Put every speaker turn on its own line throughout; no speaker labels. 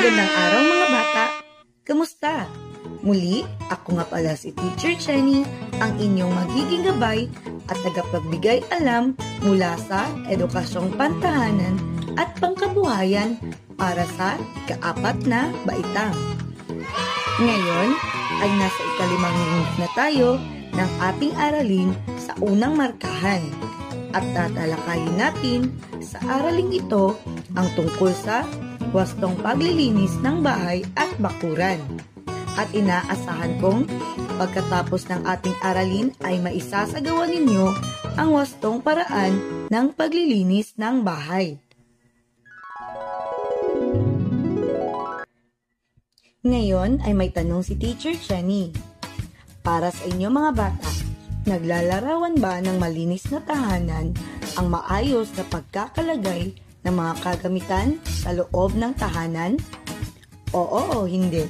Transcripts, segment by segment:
Magandang araw mga bata! Kamusta? Muli, ako nga pala si Teacher Chenny, ang inyong magiging gabay at tagapagbigay alam mula sa Edukasyong Pantahanan at Pangkabuhayan para sa kaapat na baitang. Ngayon ay nasa ikalimang minute na tayo ng ating aralin sa unang markahan at tatalakayin natin sa araling ito ang tungkol sa wastong paglilinis ng bahay at bakuran. At inaasahan kong pagkatapos ng ating aralin ay maisasagawa ninyo ang wastong paraan ng paglilinis ng bahay. Ngayon ay may tanong si Teacher Jenny. Para sa inyo mga bata, naglalarawan ba ng malinis na tahanan ang maayos na pagkakalagay ng mga kagamitan sa loob ng tahanan? Oo o hindi.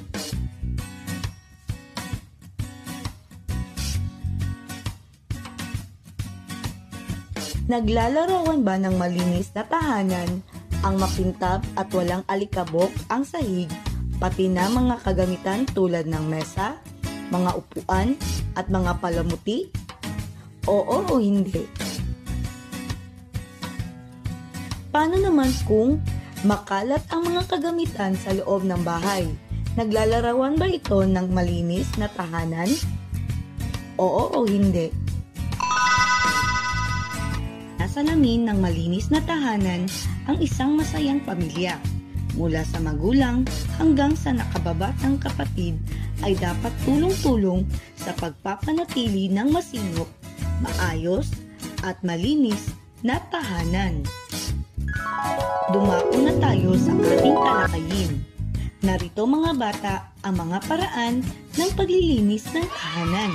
Naglalarawan ba ng malinis na tahanan ang mapintab at walang alikabok ang sahig, pati na mga kagamitan tulad ng mesa, mga upuan, at mga palamuti? Oo o hindi? Paano naman kung makalat ang mga kagamitan sa loob ng bahay? Naglalarawan ba ito ng malinis na tahanan? Oo o hindi? Nasa namin ng malinis na tahanan ang isang masayang pamilya. Mula sa magulang hanggang sa nakababatang kapatid ay dapat tulong-tulong sa pagpapanatili ng masinop, maayos at malinis na tahanan. Dumako na tayo sa ating talakayin. Narito mga bata ang mga paraan ng paglilinis ng tahanan.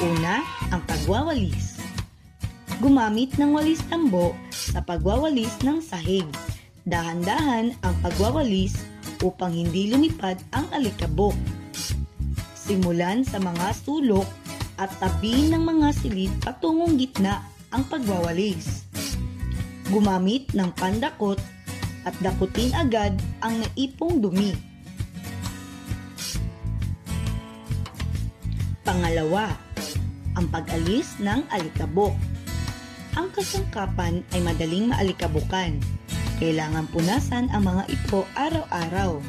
Una, ang pagwawalis. Gumamit ng walis tambo sa pagwawalis ng sahig. Dahan-dahan ang pagwawalis upang hindi lumipad ang alikabok. Simulan sa mga sulok at tabi ng mga silid patungong gitna ang pagwawalis. Gumamit ng pandakot at dakutin agad ang naipong dumi. Pangalawa, ang pag-alis ng alikabok. Ang kasangkapan ay madaling maalikabukan. Kailangan punasan ang mga ito araw-araw.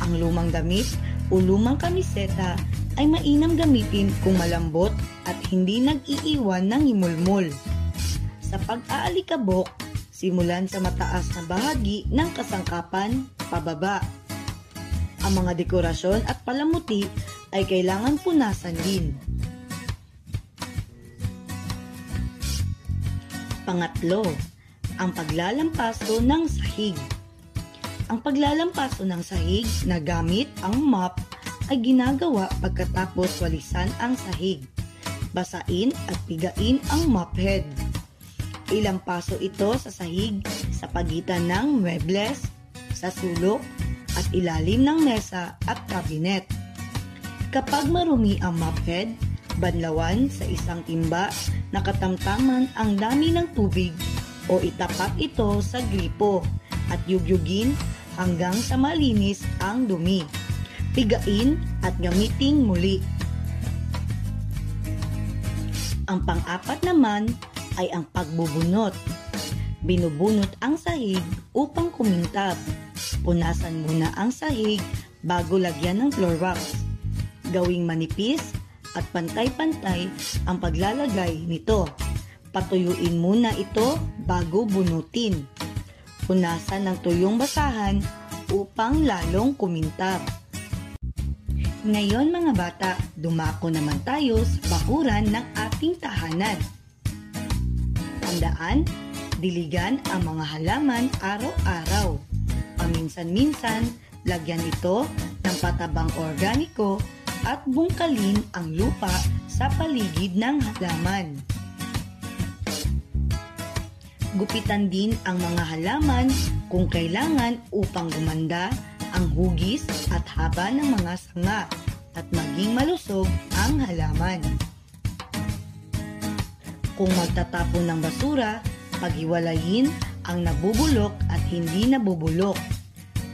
Ang lumang damit o lumang kamiseta ay mainam gamitin kung malambot at hindi nag-iiwan ng himulmol. Sa pag-aalikabok, simulan sa mataas na bahagi ng kasangkapan pababa. Ang mga dekorasyon at palamuti ay kailangan punasan din. Pangatlo, ang paglalampaso ng sahig. Ang paglalampaso ng sahig na gamit ang mop ay ginagawa pagkatapos walisan ang sahig. Basain at pigain ang mop head. Ilang paso ito sa sahig sa pagitan ng muebles, sa sulok, at ilalim ng mesa at kabinet. Kapag marumi ang mop head, banlawan sa isang timba na katamtaman ang dami ng tubig o itapat ito sa gripo at yugyugin hanggang sa malinis ang dumi. Pigain at gamitin muli. Ang pang-apat naman ay ang pagbubunot. Binubunot ang sahig upang kumintab. Punasan muna ang sahig bago lagyan ng floor wax. Gawing manipis at pantay-pantay ang paglalagay nito. Patuyuin muna ito bago bunutin. Punasan ng tuyong basahan upang lalong kumintab. Ngayon mga bata, dumako naman tayo sa bakuran ng ating tahanan. Tandaan, diligan ang mga halaman araw-araw. Paminsan-minsan, lagyan ito ng patabang organiko at bungkalin ang lupa sa paligid ng halaman. Gupitan din ang mga halaman kung kailangan upang gumanda ang hugis at haba ng mga sanga at maging malusog ang halaman. Kung magtatapon ng basura, paghiwalayin ang nabubulok at hindi nabubulok.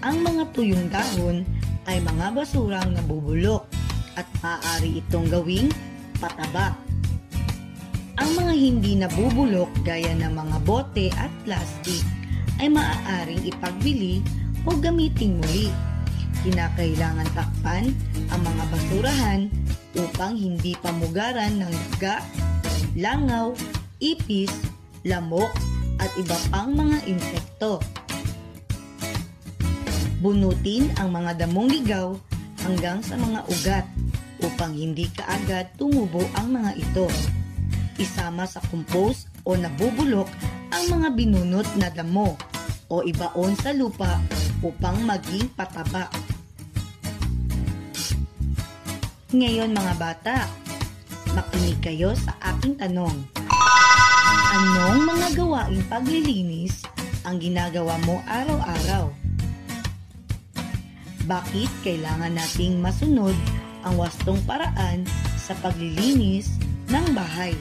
ang mga tuyong dahon ay mga basurang nabubulok at maaari itong gawing pataba. Ang mga hindi nabubulok gaya ng mga bote at plastic ay maaaring ipagbili o gamitin muli. Kinakailangan takpan ang mga basurahan upang hindi pamugaran ng daga, langaw, ipis, lamok at iba pang mga insekto. Bunutin ang mga damong ligaw hanggang sa mga ugat upang hindi kaagad tumubo ang mga ito. Isama sa compost o nabubulok ang mga binunot na damo o ibaon sa lupa upang maging pataba. Ngayon mga bata, makinig kayo sa aking tanong. Anong mga gawaing paglilinis ang ginagawa mo araw-araw? Bakit kailangan nating masunod ang wastong paraan sa paglilinis ng bahay?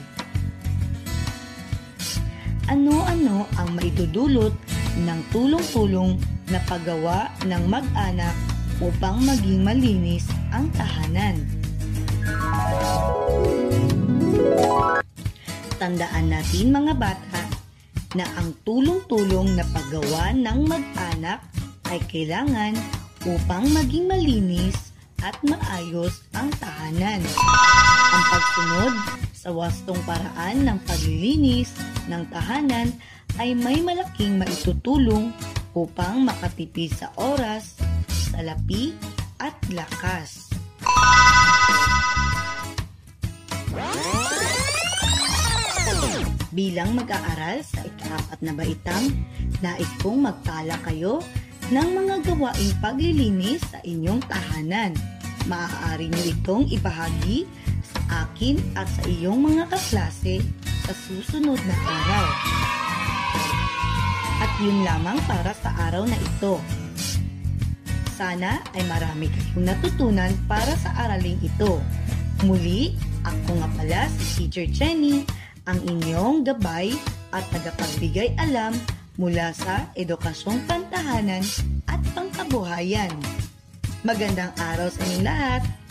Ano-ano ang maitudulot ng tulong-tulong na paggawa ng mag-anak upang maging malinis ang tahanan? Tandaan natin mga bata na ang tulong-tulong na paggawa ng mag-anak ay kailangan upang maging malinis at maayos ang tahanan. Ang pagsunod sa wastong paraan ng paglilinis ng tahanan ay may malaking maitutulong upang makatipid sa oras, salapi at lakas. Bilang mag-aaral sa ikaapat na baitang, nais kong magtala kayo ng mga gawaing paglilinis sa inyong tahanan. Maaari nyo itong ibahagi sa akin at sa iyong mga kaklase sa susunod na araw. At yun lamang para sa araw na ito. Sana ay marami kayong natutunan para sa araling ito. Muli, ako nga pala si Teacher Jenny, ang inyong gabay at tagapagbigay alam mula sa Edukasyong Pantahanan at Pangkabuhayan. Magandang araw sa inyong lahat!